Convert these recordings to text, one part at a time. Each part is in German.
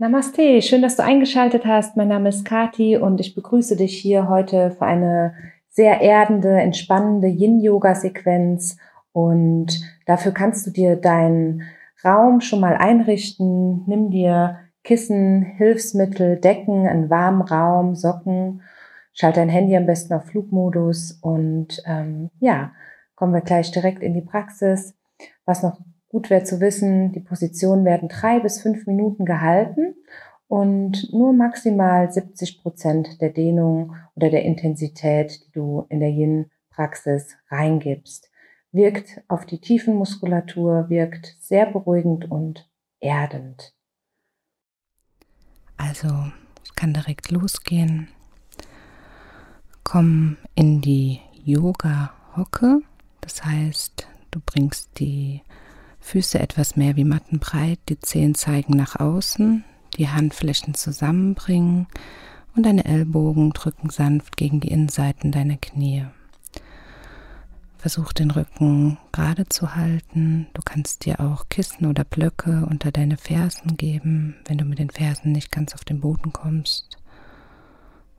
Namaste, schön, dass du eingeschaltet hast. Mein Name ist Kati und ich begrüße dich hier heute für eine sehr erdende, entspannende Yin-Yoga-Sequenz. Und dafür kannst du dir deinen Raum schon mal einrichten. Nimm dir Kissen, Hilfsmittel, Decken, einen warmen Raum, Socken. Schalte dein Handy am besten auf Flugmodus und ähm, ja, kommen wir gleich direkt in die Praxis. Was noch Gut wäre zu wissen, die Positionen werden drei bis fünf Minuten gehalten und nur maximal 70 Prozent der Dehnung oder der Intensität, die du in der Yin-Praxis reingibst, wirkt auf die Tiefenmuskulatur, wirkt sehr beruhigend und erdend. Also, es kann direkt losgehen. Komm in die Yoga-Hocke. Das heißt, du bringst die Füße etwas mehr wie mattenbreit, die Zehen zeigen nach außen, die Handflächen zusammenbringen und deine Ellbogen drücken sanft gegen die Innenseiten deiner Knie. Versuch den Rücken gerade zu halten. Du kannst dir auch Kissen oder Blöcke unter deine Fersen geben, wenn du mit den Fersen nicht ganz auf den Boden kommst.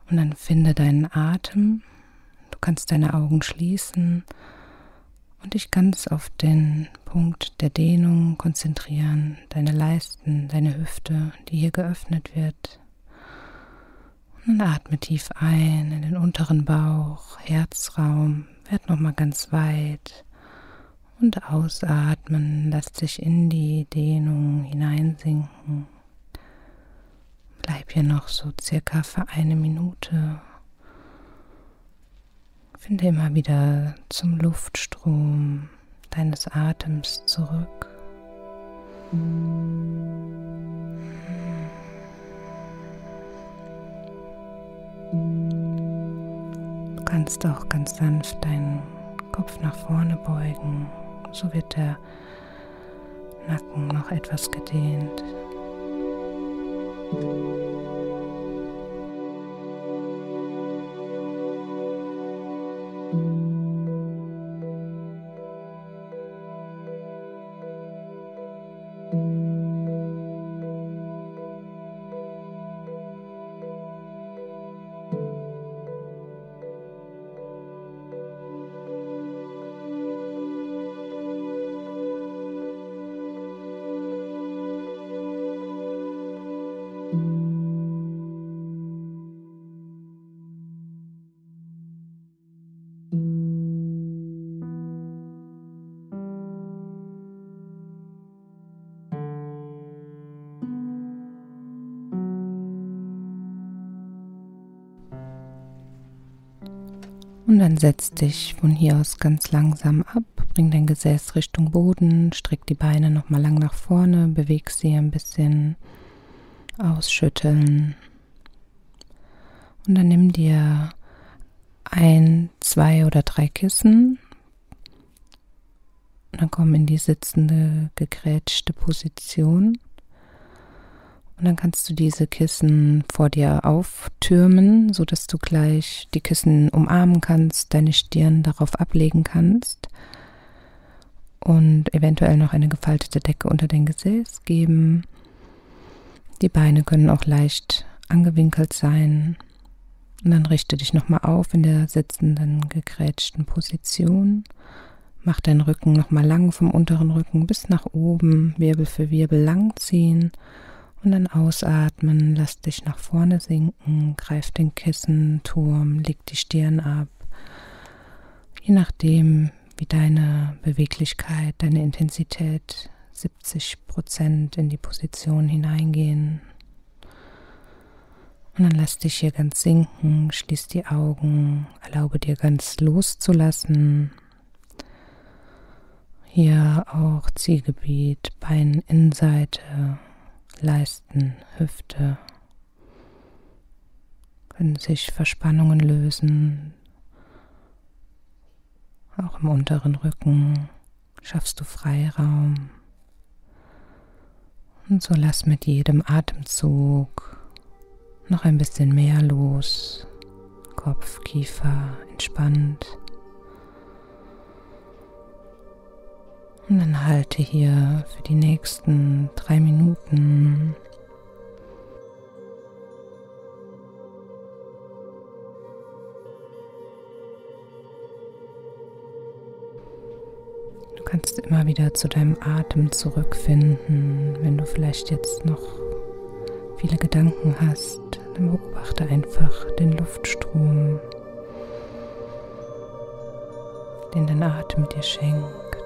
Und dann finde deinen Atem. Du kannst deine Augen schließen und dich ganz auf den Punkt der Dehnung konzentrieren, deine Leisten, deine Hüfte, die hier geöffnet wird. Und dann atme tief ein in den unteren Bauch, Herzraum, werd nochmal ganz weit und ausatmen, lass dich in die Dehnung hineinsinken. Bleib hier noch so circa für eine Minute Finde immer wieder zum Luftstrom deines Atems zurück. Du kannst auch ganz sanft deinen Kopf nach vorne beugen. So wird der Nacken noch etwas gedehnt. Dann setz dich von hier aus ganz langsam ab, bring dein Gesäß Richtung Boden, streck die Beine nochmal lang nach vorne, beweg sie ein bisschen, ausschütteln. Und dann nimm dir ein, zwei oder drei Kissen. Und dann komm in die sitzende, gegrätschte Position. Und dann kannst du diese Kissen vor dir auftürmen, so dass du gleich die Kissen umarmen kannst, deine Stirn darauf ablegen kannst und eventuell noch eine gefaltete Decke unter dein Gesäß geben. Die Beine können auch leicht angewinkelt sein. Und dann richte dich nochmal auf in der sitzenden, gegrätschten Position. Mach deinen Rücken nochmal lang vom unteren Rücken bis nach oben, Wirbel für Wirbel lang ziehen und dann ausatmen, lass dich nach vorne sinken, greif den Kissenturm, leg die Stirn ab. Je nachdem, wie deine Beweglichkeit, deine Intensität 70 Prozent in die Position hineingehen. Und dann lass dich hier ganz sinken, schließ die Augen, erlaube dir ganz loszulassen. Hier auch Zielgebiet, Beininnenseite, Leisten, Hüfte können sich Verspannungen lösen. Auch im unteren Rücken schaffst du Freiraum. Und so lass mit jedem Atemzug noch ein bisschen mehr los. Kopf, Kiefer entspannt. Und dann halte hier für die nächsten drei Minuten. Du kannst immer wieder zu deinem Atem zurückfinden, wenn du vielleicht jetzt noch viele Gedanken hast, dann beobachte einfach den Luftstrom, den dein Atem dir schenkt.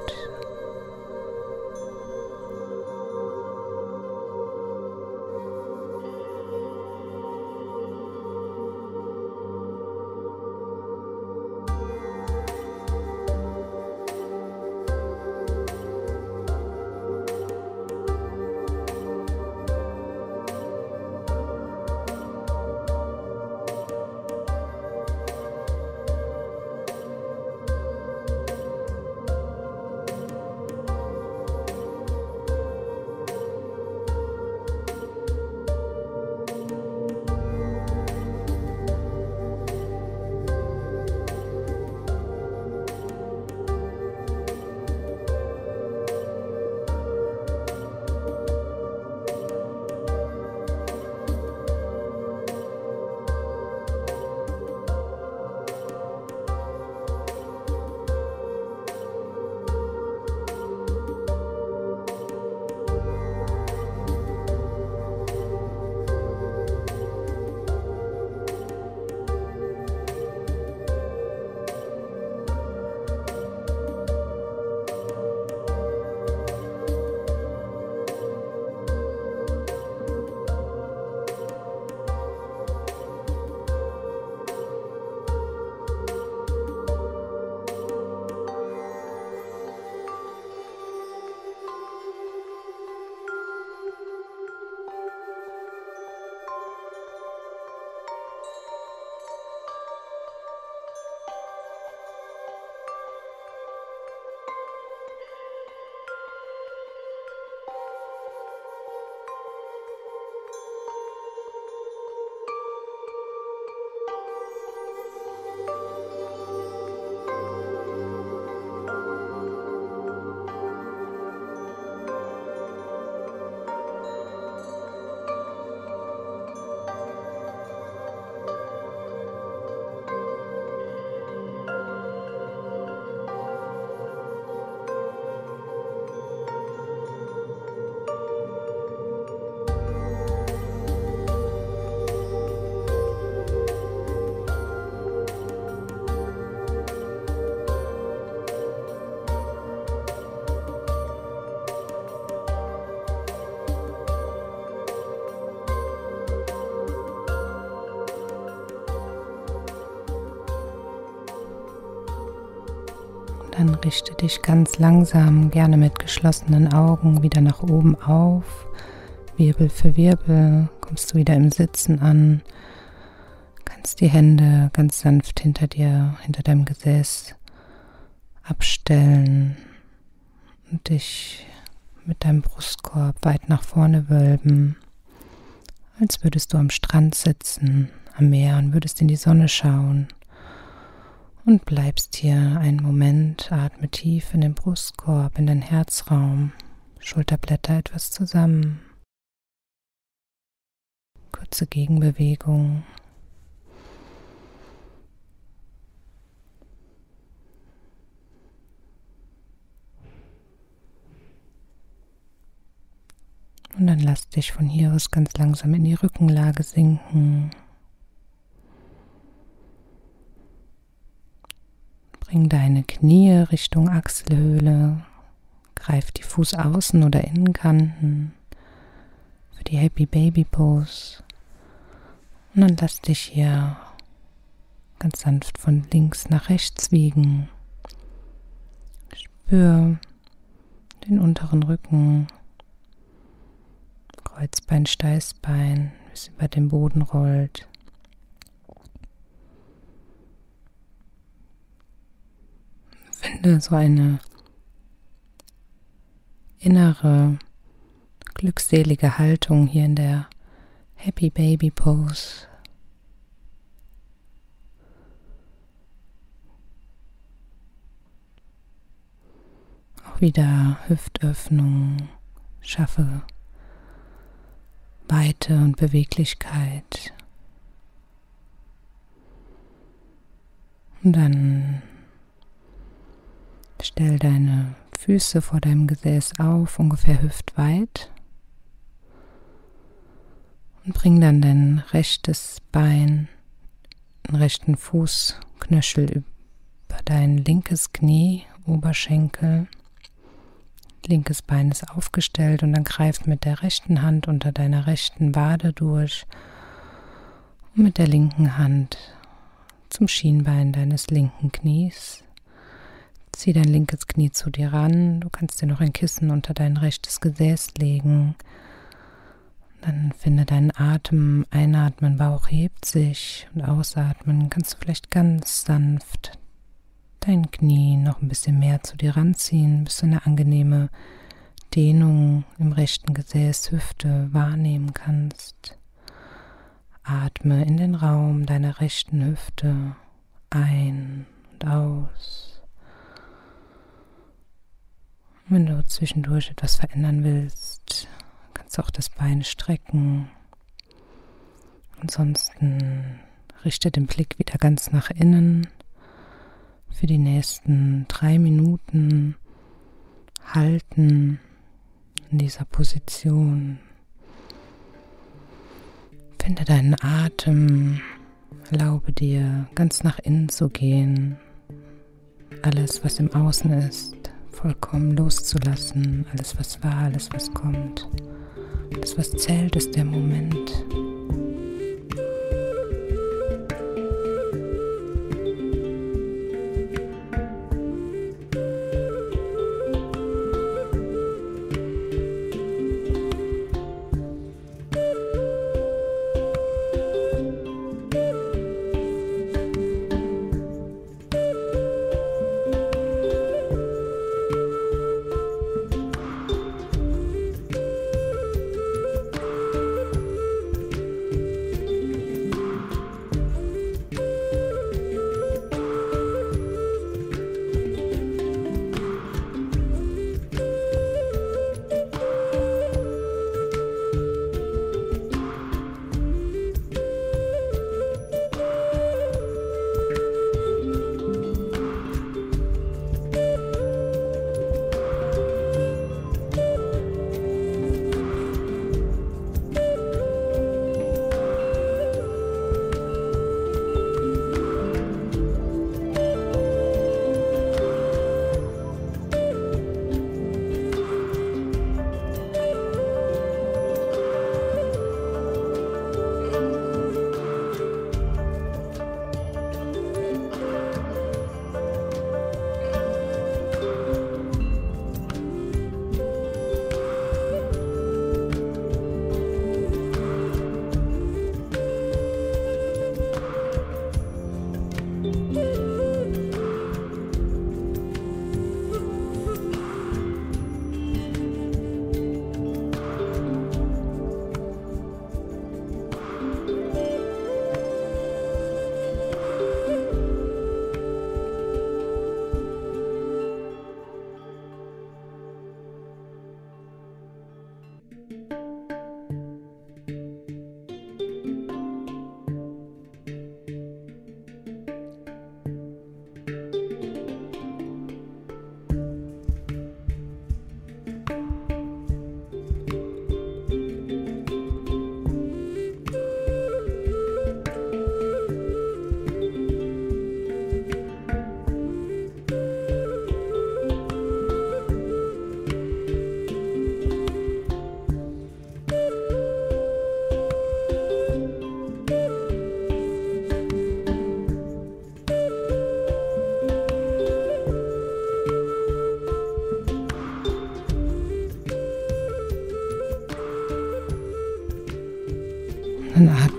Dann richte dich ganz langsam, gerne mit geschlossenen Augen, wieder nach oben auf. Wirbel für Wirbel kommst du wieder im Sitzen an. Kannst die Hände ganz sanft hinter dir, hinter deinem Gesäß abstellen und dich mit deinem Brustkorb weit nach vorne wölben, als würdest du am Strand sitzen, am Meer und würdest in die Sonne schauen und bleibst hier einen Moment, atme tief in den Brustkorb, in den Herzraum, Schulterblätter etwas zusammen. Kurze Gegenbewegung. Und dann lass dich von hier aus ganz langsam in die Rückenlage sinken. Bring deine Knie Richtung Achselhöhle. Greif die Fußaußen- oder Innenkanten für die Happy Baby Pose. Und dann lass dich hier ganz sanft von links nach rechts wiegen. Spür den unteren Rücken, Kreuzbein, Steißbein, bis über den Boden rollt. So eine innere, glückselige Haltung hier in der Happy Baby Pose. Auch wieder Hüftöffnung, schaffe Weite und Beweglichkeit. Und dann Stell deine Füße vor deinem Gesäß auf, ungefähr hüftweit. Und bring dann dein rechtes Bein, den rechten Fußknöchel über dein linkes Knie, Oberschenkel. Linkes Bein ist aufgestellt und dann greift mit der rechten Hand unter deiner rechten Wade durch und mit der linken Hand zum Schienbein deines linken Knies. Zieh dein linkes Knie zu dir ran. Du kannst dir noch ein Kissen unter dein rechtes Gesäß legen. Dann finde deinen Atem. Einatmen, Bauch hebt sich und ausatmen. Kannst du vielleicht ganz sanft dein Knie noch ein bisschen mehr zu dir ranziehen, bis du eine angenehme Dehnung im rechten Gesäß, Hüfte wahrnehmen kannst. Atme in den Raum deiner rechten Hüfte ein und aus. Wenn du zwischendurch etwas verändern willst, kannst du auch das Bein strecken. Ansonsten richte den Blick wieder ganz nach innen. Für die nächsten drei Minuten halten in dieser Position. Finde deinen Atem, erlaube dir ganz nach innen zu gehen, alles, was im Außen ist, vollkommen loszulassen, alles, was war, alles, was kommt. Das, was zählt, ist der Moment.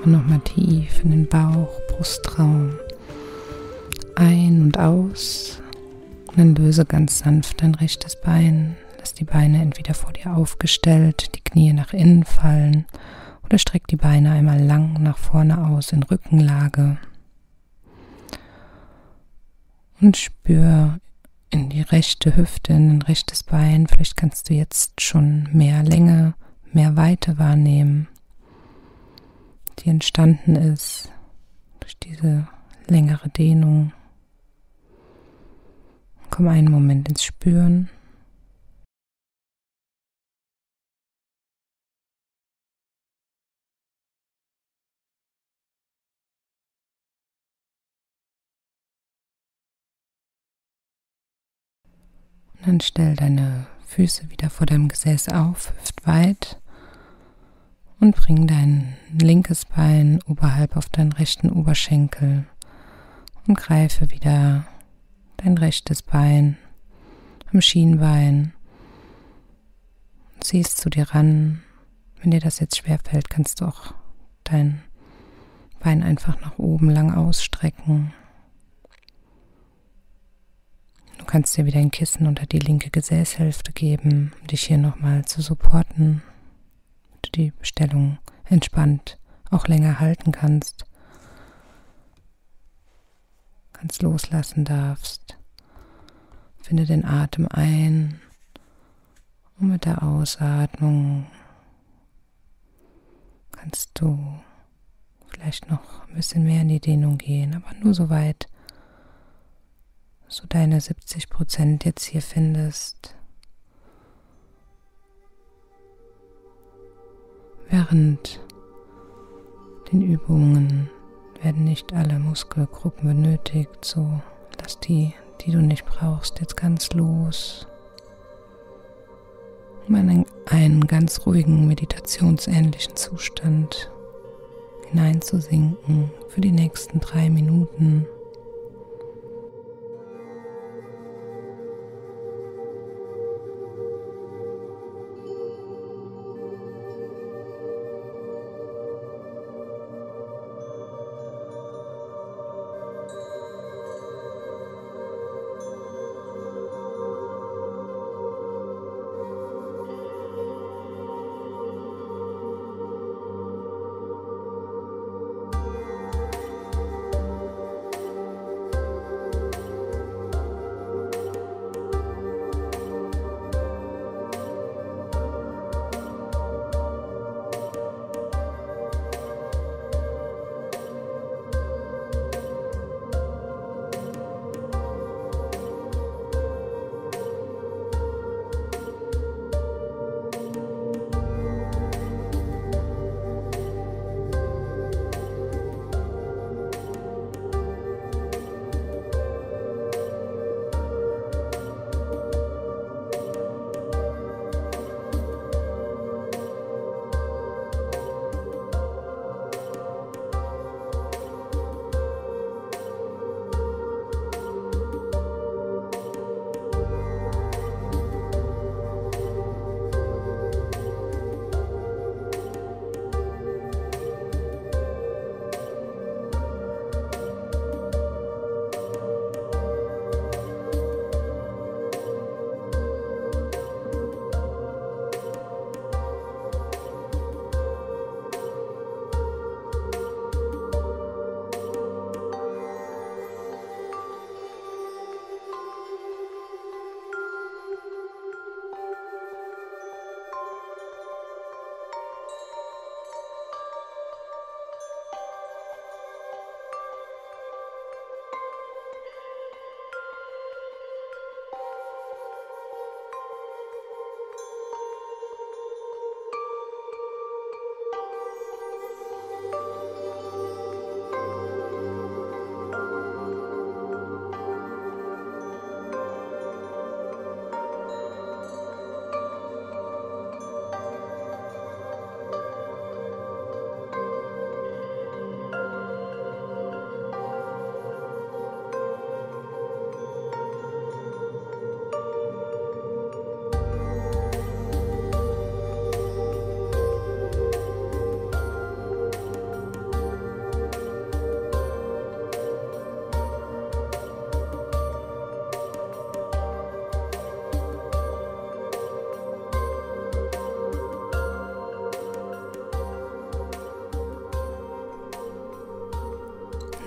Atme nochmal tief in den Bauch, Brustraum. Ein und aus. Und dann löse ganz sanft dein rechtes Bein. Lass die Beine entweder vor dir aufgestellt, die Knie nach innen fallen oder streck die Beine einmal lang nach vorne aus in Rückenlage. Und spür in die rechte Hüfte, in ein rechtes Bein. Vielleicht kannst du jetzt schon mehr Länge, mehr Weite wahrnehmen die entstanden ist durch diese längere Dehnung. Komm einen Moment ins Spüren. Dann stell deine Füße wieder vor deinem Gesäß auf, hüftweit und bring dein linkes Bein oberhalb auf deinen rechten Oberschenkel und greife wieder dein rechtes Bein am Schienbein und ziehst zu dir ran. Wenn dir das jetzt schwer fällt, kannst du auch dein Bein einfach nach oben lang ausstrecken. Du kannst dir wieder ein Kissen unter die linke Gesäßhälfte geben, um dich hier nochmal zu supporten die Stellung entspannt auch länger halten kannst, ganz loslassen darfst. Finde den Atem ein und mit der Ausatmung kannst du vielleicht noch ein bisschen mehr in die Dehnung gehen, aber nur so weit, du deine 70 Prozent jetzt hier findest. Während den Übungen werden nicht alle Muskelgruppen benötigt, so lass die, die du nicht brauchst, jetzt ganz los, um in einen ganz ruhigen, meditationsähnlichen Zustand hineinzusinken für die nächsten drei Minuten.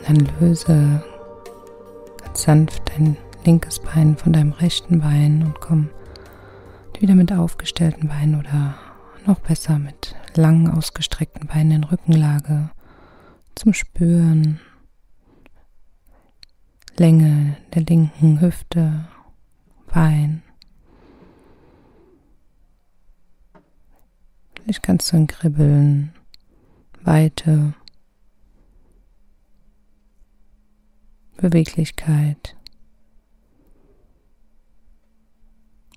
Dann löse ganz sanft dein linkes Bein von deinem rechten Bein und komm wieder mit aufgestellten Beinen oder noch besser mit langen ausgestreckten Beinen in Rückenlage zum Spüren. Länge der linken Hüfte, Bein. Vielleicht kannst du ein Kribbeln, Weite Beweglichkeit.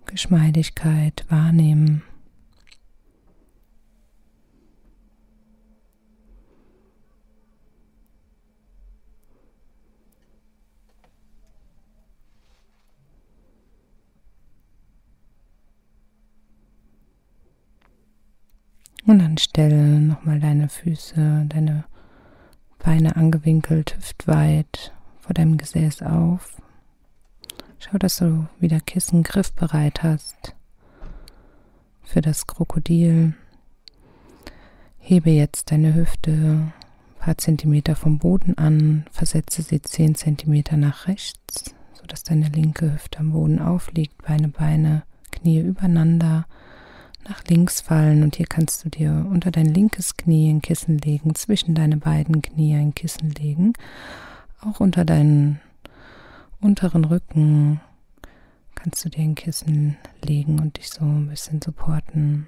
Geschmeidigkeit wahrnehmen. Und dann stelle nochmal deine Füße, deine Beine angewinkelt, hüftweit vor deinem Gesäß auf. Schau, dass du wieder Kissen griffbereit hast für das Krokodil. Hebe jetzt deine Hüfte ein paar Zentimeter vom Boden an, versetze sie zehn Zentimeter nach rechts, sodass deine linke Hüfte am Boden aufliegt, Beine, Beine, Knie übereinander nach links fallen und hier kannst du dir unter dein linkes Knie ein Kissen legen, zwischen deine beiden Knie ein Kissen legen, auch unter deinen unteren Rücken kannst du dir ein Kissen legen und dich so ein bisschen supporten.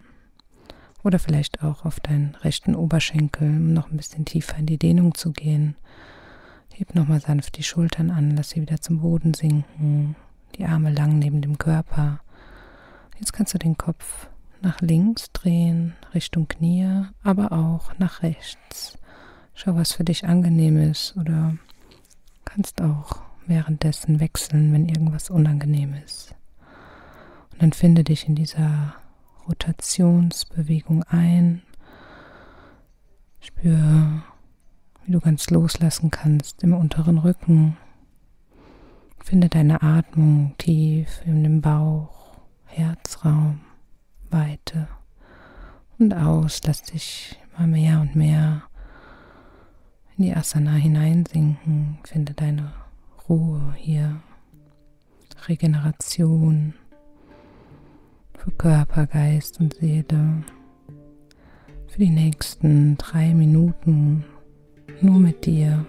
Oder vielleicht auch auf deinen rechten Oberschenkel, um noch ein bisschen tiefer in die Dehnung zu gehen. Heb nochmal sanft die Schultern an, lass sie wieder zum Boden sinken, die Arme lang neben dem Körper. Jetzt kannst du den Kopf nach links drehen, Richtung Knie, aber auch nach rechts. Schau, was für dich angenehm ist oder kannst auch währenddessen wechseln, wenn irgendwas unangenehm ist. Und dann finde dich in dieser Rotationsbewegung ein. Spür, wie du ganz loslassen kannst im unteren Rücken. Finde deine Atmung tief in dem Bauch, Herzraum. Weite und aus. Lass dich immer mehr und mehr in die Asana hineinsinken. Finde deine Ruhe hier. Regeneration für Körper, Geist und Seele. Für die nächsten drei Minuten nur mit dir.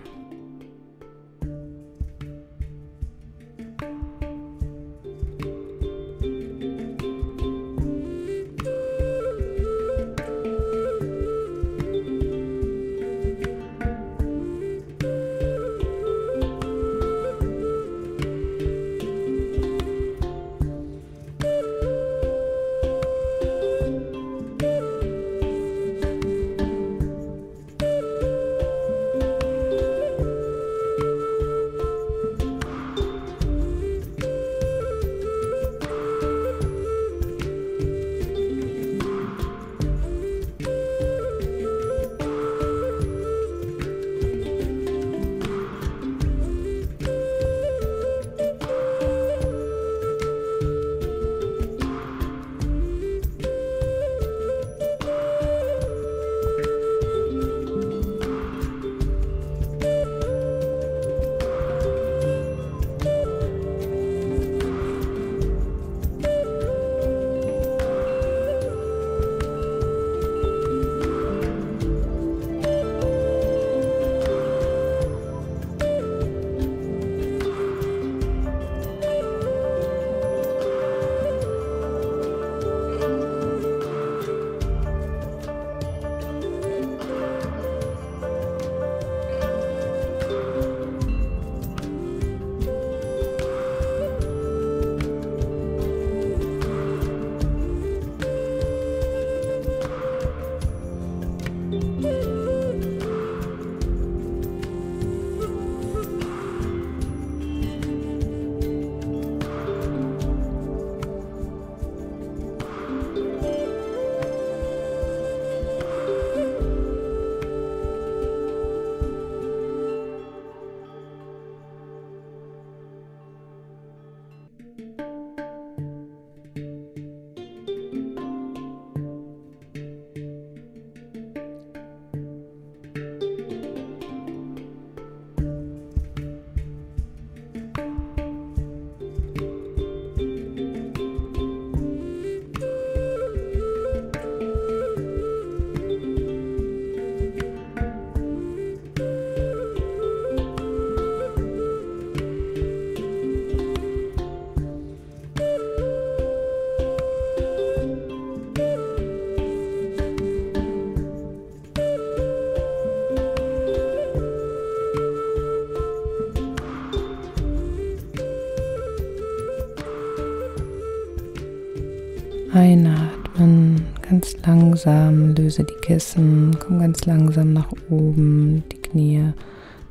Langsam, löse die Kissen, komm ganz langsam nach oben, die Knie,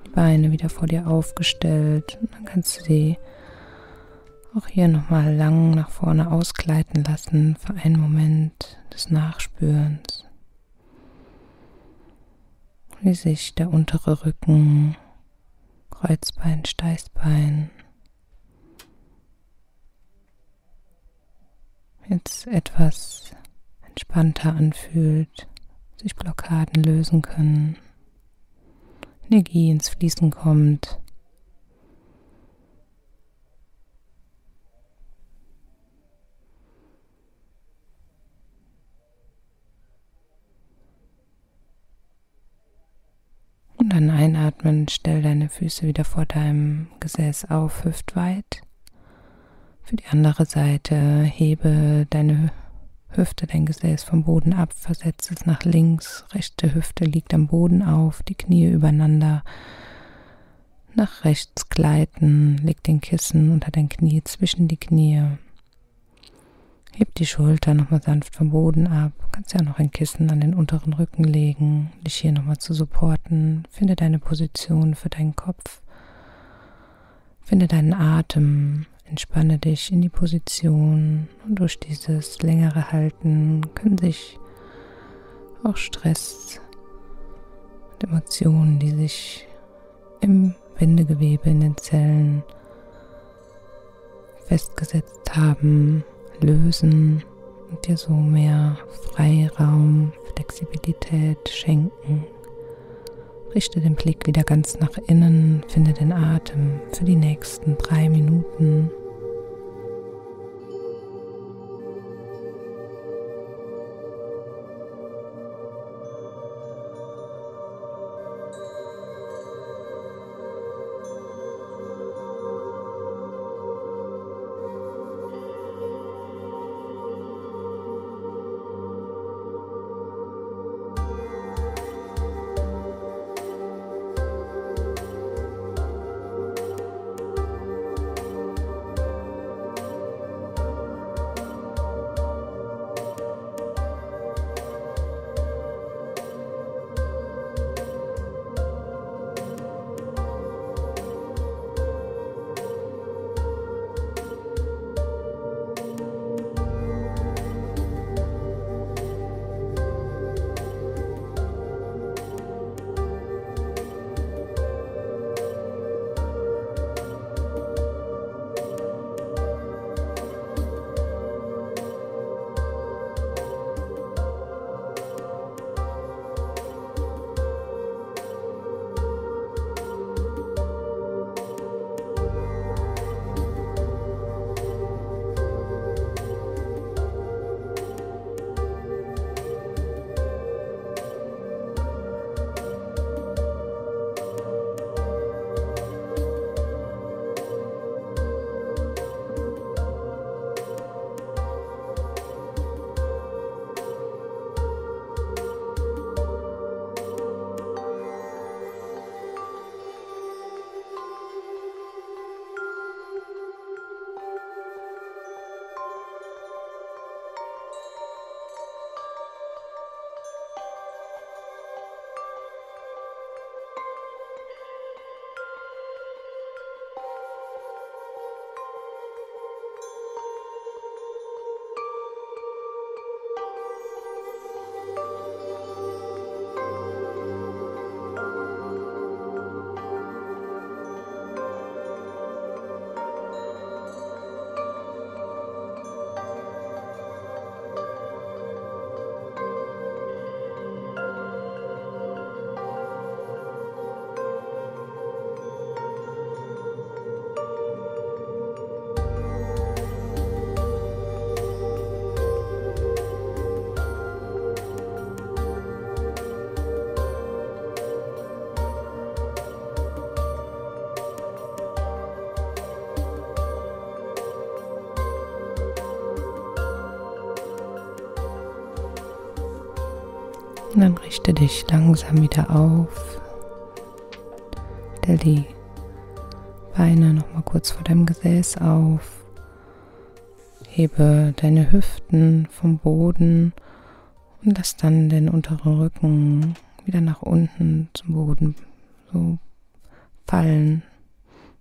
die Beine wieder vor dir aufgestellt. Und dann kannst du sie auch hier nochmal lang nach vorne ausgleiten lassen für einen Moment des Nachspürens. Wie sich der untere Rücken, Kreuzbein, Steißbein jetzt etwas entspannter anfühlt, sich Blockaden lösen können, Energie ins Fließen kommt. Und dann einatmen, stell deine Füße wieder vor deinem Gesäß auf, hüftweit. Für die andere Seite hebe deine Hüfte, dein Gesäß vom Boden ab, versetze es nach links, rechte Hüfte liegt am Boden auf, die Knie übereinander. Nach rechts gleiten, leg den Kissen unter dein Knie zwischen die Knie. Heb die Schulter nochmal sanft vom Boden ab. Kannst ja noch ein Kissen an den unteren Rücken legen, dich hier nochmal zu supporten. Finde deine Position für deinen Kopf. Finde deinen Atem. Entspanne dich in die Position und durch dieses längere Halten können sich auch Stress und Emotionen, die sich im Bindegewebe in den Zellen festgesetzt haben, lösen und dir so mehr Freiraum, Flexibilität schenken. Richte den Blick wieder ganz nach innen, finde den Atem für die nächsten drei Minuten. Richte dich langsam wieder auf. Stell die Beine noch mal kurz vor deinem Gesäß auf. Hebe deine Hüften vom Boden und lass dann den unteren Rücken wieder nach unten zum Boden so fallen.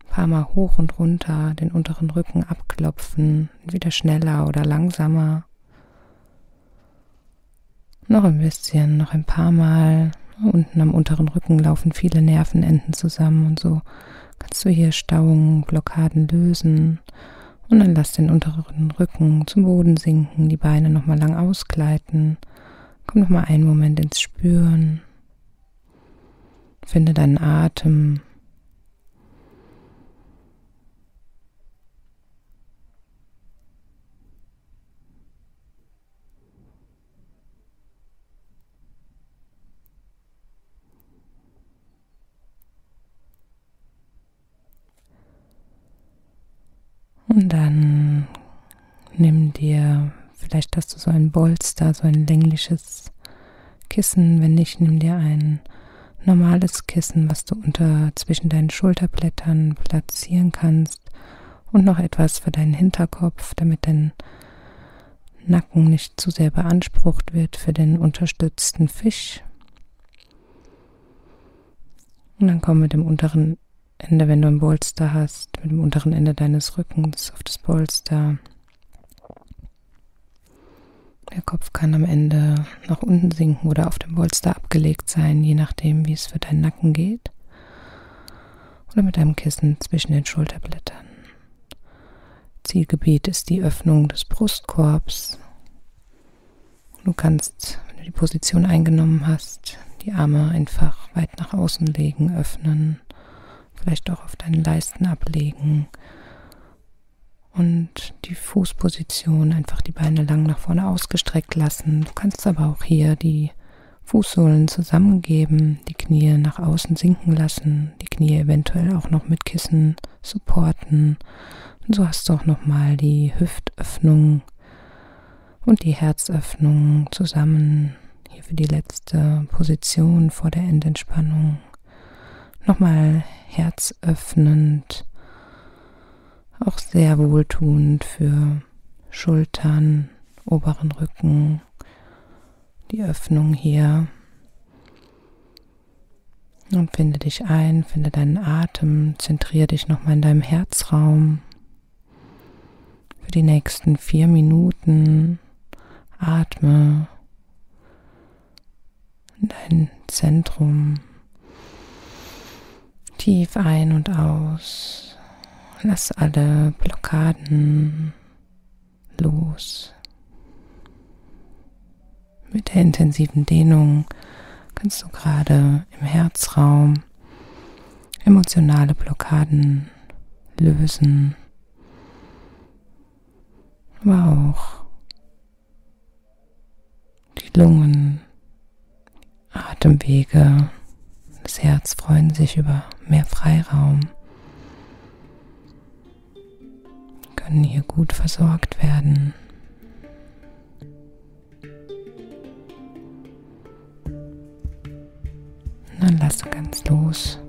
Ein paar Mal hoch und runter den unteren Rücken abklopfen, wieder schneller oder langsamer. Noch ein bisschen, noch ein paar Mal. Unten am unteren Rücken laufen viele Nervenenden zusammen und so kannst du hier Stauungen, Blockaden lösen. Und dann lass den unteren Rücken zum Boden sinken, die Beine nochmal lang ausgleiten. Komm nochmal einen Moment ins Spüren. Finde deinen Atem. Und dann nimm dir, vielleicht hast du so ein Bolster, so ein längliches Kissen. Wenn nicht, nimm dir ein normales Kissen, was du unter zwischen deinen Schulterblättern platzieren kannst. Und noch etwas für deinen Hinterkopf, damit dein Nacken nicht zu sehr beansprucht wird für den unterstützten Fisch. Und dann komm mit dem unteren Ende, wenn du ein Bolster hast, mit dem unteren Ende deines Rückens auf das Polster. Der Kopf kann am Ende nach unten sinken oder auf dem Polster abgelegt sein, je nachdem, wie es für deinen Nacken geht. Oder mit einem Kissen zwischen den Schulterblättern. Zielgebiet ist die Öffnung des Brustkorbs. Du kannst, wenn du die Position eingenommen hast, die Arme einfach weit nach außen legen, öffnen vielleicht auch auf deinen Leisten ablegen und die Fußposition einfach die Beine lang nach vorne ausgestreckt lassen. Du kannst aber auch hier die Fußsohlen zusammengeben, die Knie nach außen sinken lassen, die Knie eventuell auch noch mit Kissen supporten. Und so hast du auch nochmal die Hüftöffnung und die Herzöffnung zusammen hier für die letzte Position vor der Endentspannung. Nochmal herzöffnend, auch sehr wohltuend für Schultern, oberen Rücken, die Öffnung hier. Und finde dich ein, finde deinen Atem, zentriere dich nochmal in deinem Herzraum. Für die nächsten vier Minuten atme in dein Zentrum Tief ein und aus. Lass alle Blockaden los. Mit der intensiven Dehnung kannst du gerade im Herzraum emotionale Blockaden lösen, aber auch die Lungen, Atemwege das Herz freuen sich über mehr Freiraum, können hier gut versorgt werden. Dann lasse ganz los.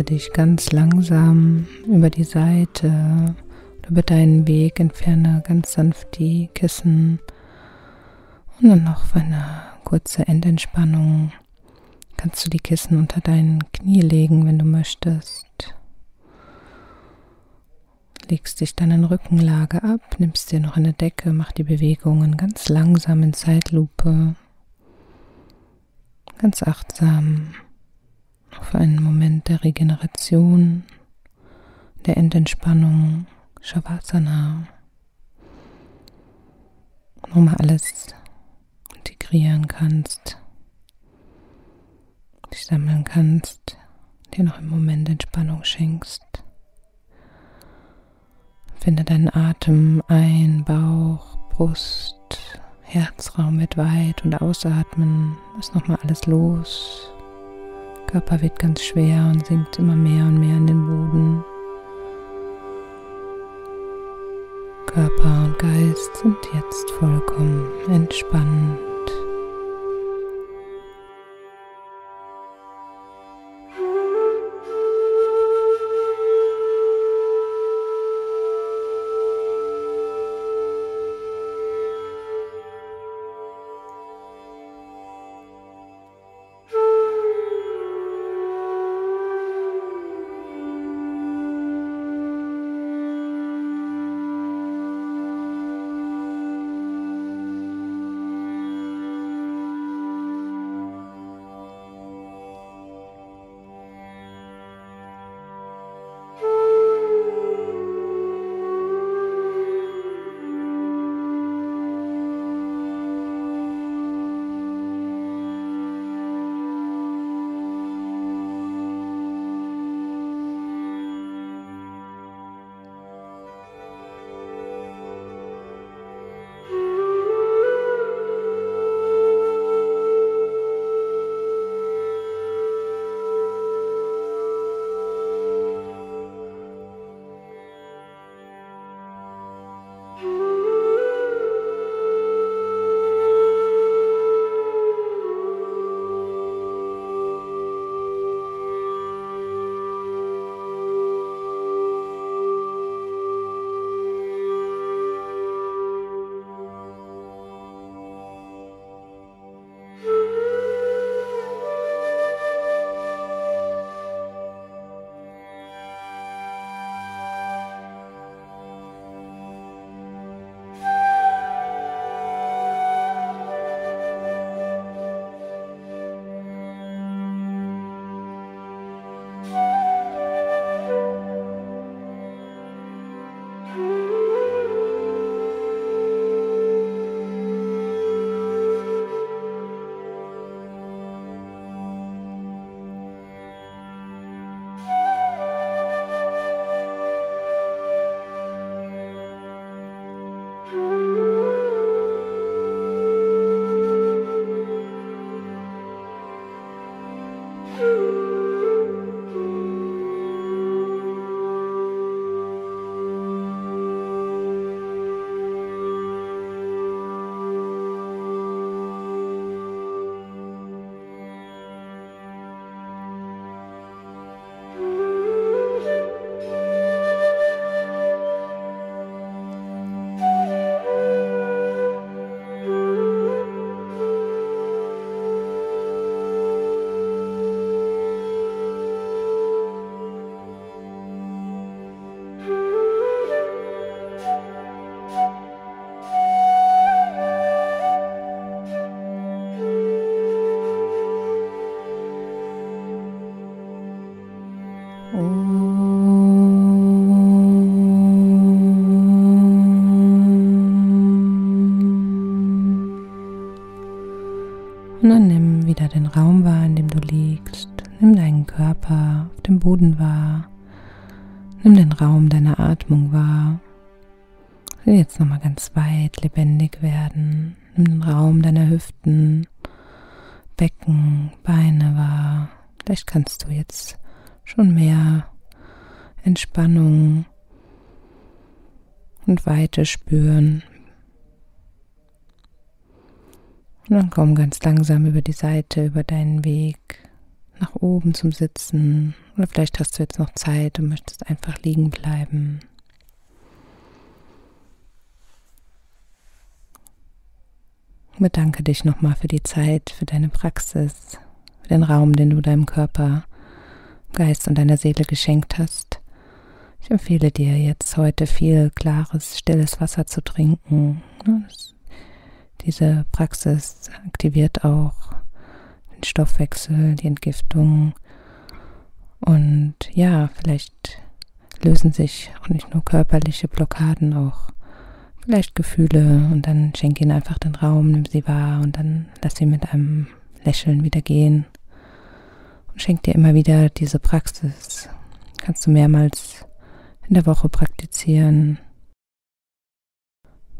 Löse dich ganz langsam über die Seite, über deinen Weg, entferne ganz sanft die Kissen. Und dann noch für eine kurze Endentspannung kannst du die Kissen unter deinen Knie legen, wenn du möchtest. Legst dich dann in Rückenlage ab, nimmst dir noch eine Decke, mach die Bewegungen ganz langsam in Zeitlupe, ganz achtsam auf einen Moment der Regeneration, der Endentspannung, Shavasana, wo mal alles integrieren kannst, dich sammeln kannst, dir noch im Moment Entspannung schenkst. Finde deinen Atem ein, Bauch, Brust, Herzraum wird weit und ausatmen. Lass nochmal alles los. Körper wird ganz schwer und sinkt immer mehr und mehr in den Boden. Körper und Geist sind jetzt vollkommen entspannt. Und Entspannung und Weite spüren. Und dann komm ganz langsam über die Seite, über deinen Weg nach oben zum Sitzen. Oder vielleicht hast du jetzt noch Zeit und möchtest einfach liegen bleiben. Bedanke dich nochmal für die Zeit, für deine Praxis, für den Raum, den du deinem Körper, Geist und deiner Seele geschenkt hast. Ich empfehle dir jetzt heute viel klares, stilles Wasser zu trinken. Diese Praxis aktiviert auch den Stoffwechsel, die Entgiftung. Und ja, vielleicht lösen sich auch nicht nur körperliche Blockaden, auch vielleicht Gefühle und dann schenk ihnen einfach den Raum, nimm sie wahr und dann lass sie mit einem Lächeln wieder gehen. Und schenk dir immer wieder diese Praxis. Kannst du mehrmals in der Woche praktizieren.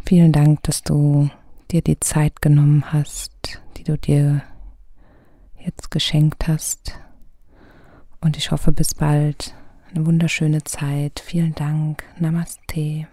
Vielen Dank, dass du dir die Zeit genommen hast, die du dir jetzt geschenkt hast. Und ich hoffe bis bald. Eine wunderschöne Zeit. Vielen Dank. Namaste.